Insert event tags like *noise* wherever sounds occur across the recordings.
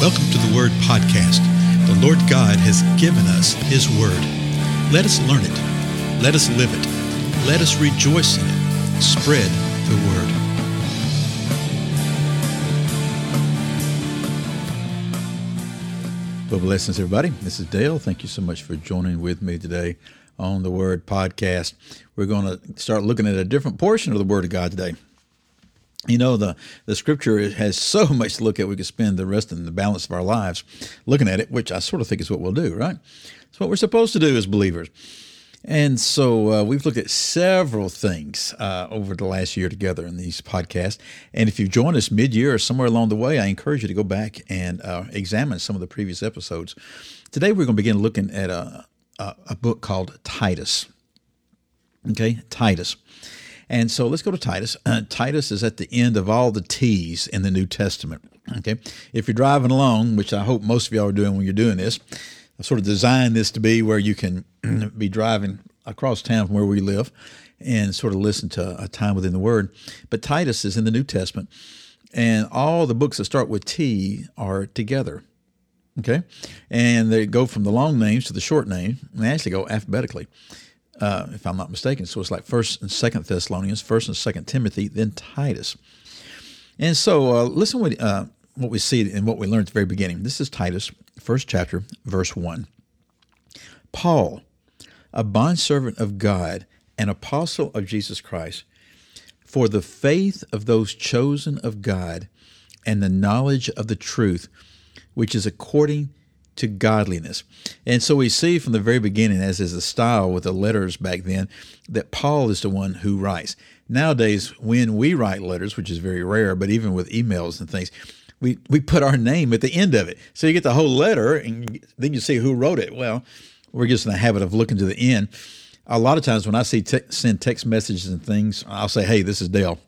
Welcome to the Word Podcast. The Lord God has given us His Word. Let us learn it. Let us live it. Let us rejoice in it. Spread the Word. Well, blessings, everybody. This is Dale. Thank you so much for joining with me today on the Word Podcast. We're going to start looking at a different portion of the Word of God today. You know, the, the scripture has so *laughs* much to look at, we could spend the rest of the balance of our lives looking at it, which I sort of think is what we'll do, right? It's what we're supposed to do as believers. And so uh, we've looked at several things uh, over the last year together in these podcasts. And if you've joined us mid year or somewhere along the way, I encourage you to go back and uh, examine some of the previous episodes. Today we're going to begin looking at a, a, a book called Titus. Okay, Titus. And so let's go to Titus. Uh, *clears throat* Titus is at the end of all the T's in the New Testament. Okay. If you're driving along, which I hope most of y'all are doing when you're doing this, I sort of designed this to be where you can *clears throat* be driving across town from where we live and sort of listen to a time within the Word. But Titus is in the New Testament, and all the books that start with T are together. Okay. And they go from the long names to the short name, and they actually go alphabetically uh, if I'm not mistaken. So it's like First and Second Thessalonians, First and Second Timothy, then Titus. And so uh, listen what uh, what we see and what we learned at the very beginning. This is Titus, first chapter, verse one. Paul, a bondservant of God, an apostle of Jesus Christ, for the faith of those chosen of God, and the knowledge of the truth, which is according to godliness. And so we see from the very beginning, as is the style with the letters back then, that Paul is the one who writes. Nowadays, when we write letters, which is very rare, but even with emails and things, we, we put our name at the end of it. So you get the whole letter and then you see who wrote it. Well, we're just in the habit of looking to the end. A lot of times when I see te- send text messages and things, I'll say, hey, this is Dale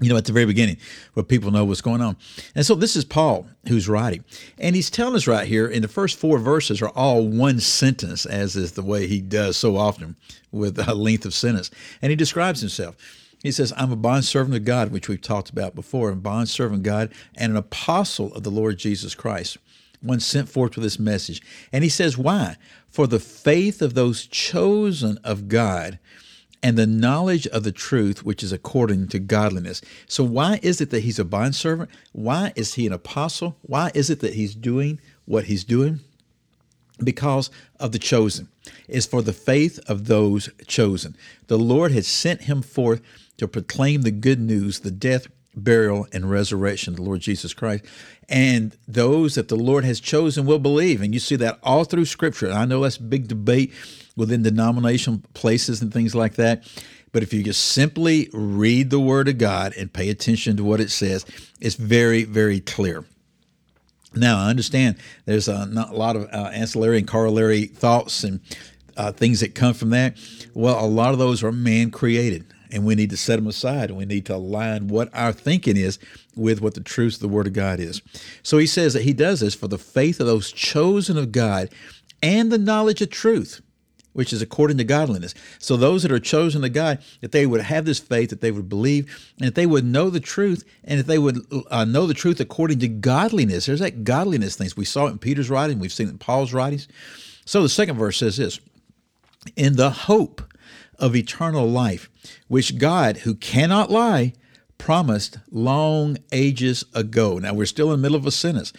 you know, at the very beginning, where people know what's going on. And so this is Paul who's writing. And he's telling us right here in the first four verses are all one sentence, as is the way he does so often with a length of sentence. And he describes himself. He says, I'm a bondservant of God, which we've talked about before, a bondservant of God and an apostle of the Lord Jesus Christ, one sent forth with this message. And he says, Why? For the faith of those chosen of God and the knowledge of the truth which is according to godliness. So, why is it that he's a bondservant? Why is he an apostle? Why is it that he's doing what he's doing? Because of the chosen. It's for the faith of those chosen. The Lord had sent him forth to proclaim the good news, the death, burial, and resurrection of the Lord Jesus Christ. And those that the Lord has chosen will believe. And you see that all through Scripture. And I know that's big debate within denominational places and things like that. But if you just simply read the Word of God and pay attention to what it says, it's very, very clear. Now, I understand there's a, a lot of uh, ancillary and corollary thoughts and uh, things that come from that. Well, a lot of those are man created, and we need to set them aside and we need to align what our thinking is with what the truth of the Word of God is. So he says that he does this for the faith of those chosen of God and the knowledge of truth which is according to godliness. So those that are chosen to God, that they would have this faith, that they would believe, and that they would know the truth, and that they would uh, know the truth according to godliness. There's that godliness things. We saw it in Peter's writing, we've seen it in Paul's writings. So the second verse says this In the hope of eternal life, which God, who cannot lie, promised long ages ago. Now we're still in the middle of a sentence.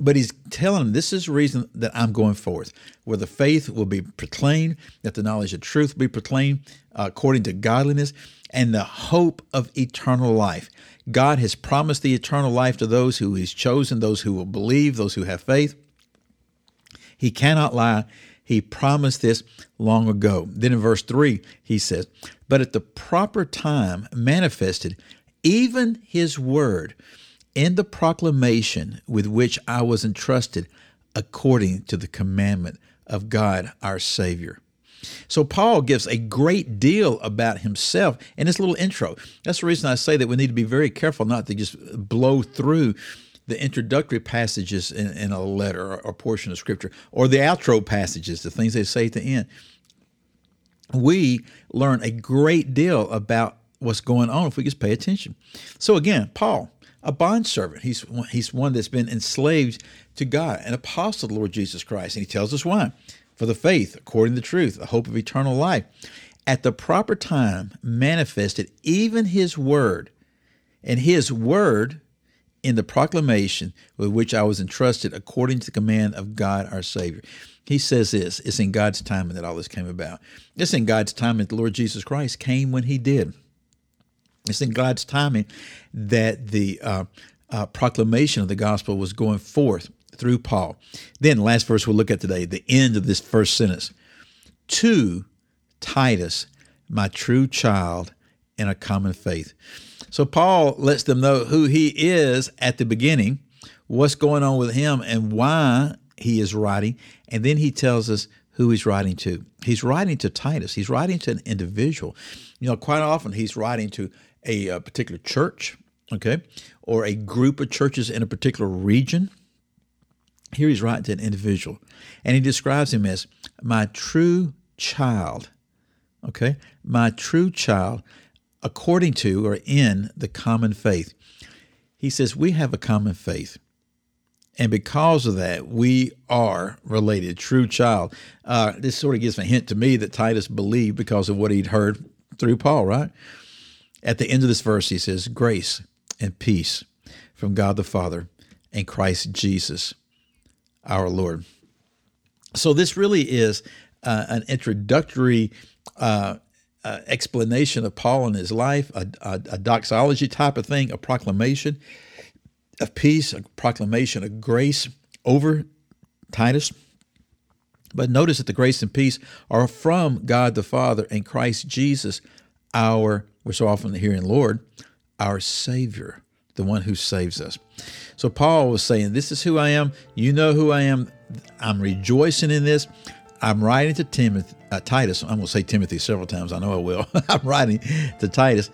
But he's telling them this is the reason that I'm going forth, where the faith will be proclaimed, that the knowledge of truth will be proclaimed uh, according to godliness, and the hope of eternal life. God has promised the eternal life to those who He's chosen, those who will believe, those who have faith. He cannot lie. He promised this long ago. Then in verse 3, he says, But at the proper time manifested, even His word in the proclamation with which I was entrusted according to the commandment of God our Savior. So, Paul gives a great deal about himself in this little intro. That's the reason I say that we need to be very careful not to just blow through the introductory passages in, in a letter or, or portion of Scripture, or the outro passages, the things they say at the end. We learn a great deal about what's going on if we just pay attention. So, again, Paul, a bondservant. He's, he's one that's been enslaved to God, an apostle of the Lord Jesus Christ. And he tells us why. For the faith, according to the truth, the hope of eternal life. At the proper time, manifested even his word. And his word in the proclamation with which I was entrusted according to the command of God our Savior. He says this it's in God's timing that all this came about. It's in God's timing that the Lord Jesus Christ came when he did. It's in God's timing that the uh, uh, proclamation of the gospel was going forth through Paul. Then, last verse we'll look at today, the end of this first sentence. To Titus, my true child in a common faith. So, Paul lets them know who he is at the beginning, what's going on with him, and why he is writing. And then he tells us who he's writing to. He's writing to Titus, he's writing to an individual. You know, quite often he's writing to a, a particular church, okay, or a group of churches in a particular region. Here he's writing to an individual, and he describes him as my true child. Okay, my true child, according to or in the common faith. He says we have a common faith. And because of that, we are related, true child. Uh, this sort of gives a hint to me that Titus believed because of what he'd heard through Paul, right? At the end of this verse, he says, Grace and peace from God the Father and Christ Jesus our Lord. So, this really is uh, an introductory uh, uh, explanation of Paul and his life, a, a, a doxology type of thing, a proclamation of peace, a proclamation of grace over Titus. But notice that the grace and peace are from God the Father and Christ Jesus, our, we're so often hearing Lord, our Savior, the one who saves us. So Paul was saying, This is who I am. You know who I am. I'm rejoicing in this. I'm writing to Timothy, uh, Titus. I'm going to say Timothy several times. I know I will. *laughs* I'm writing to Titus.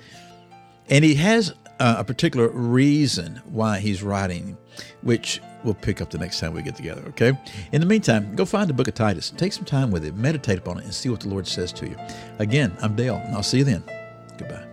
And he has uh, a particular reason why he's writing, which we'll pick up the next time we get together, okay? In the meantime, go find the book of Titus. Take some time with it, meditate upon it, and see what the Lord says to you. Again, I'm Dale, and I'll see you then. Goodbye.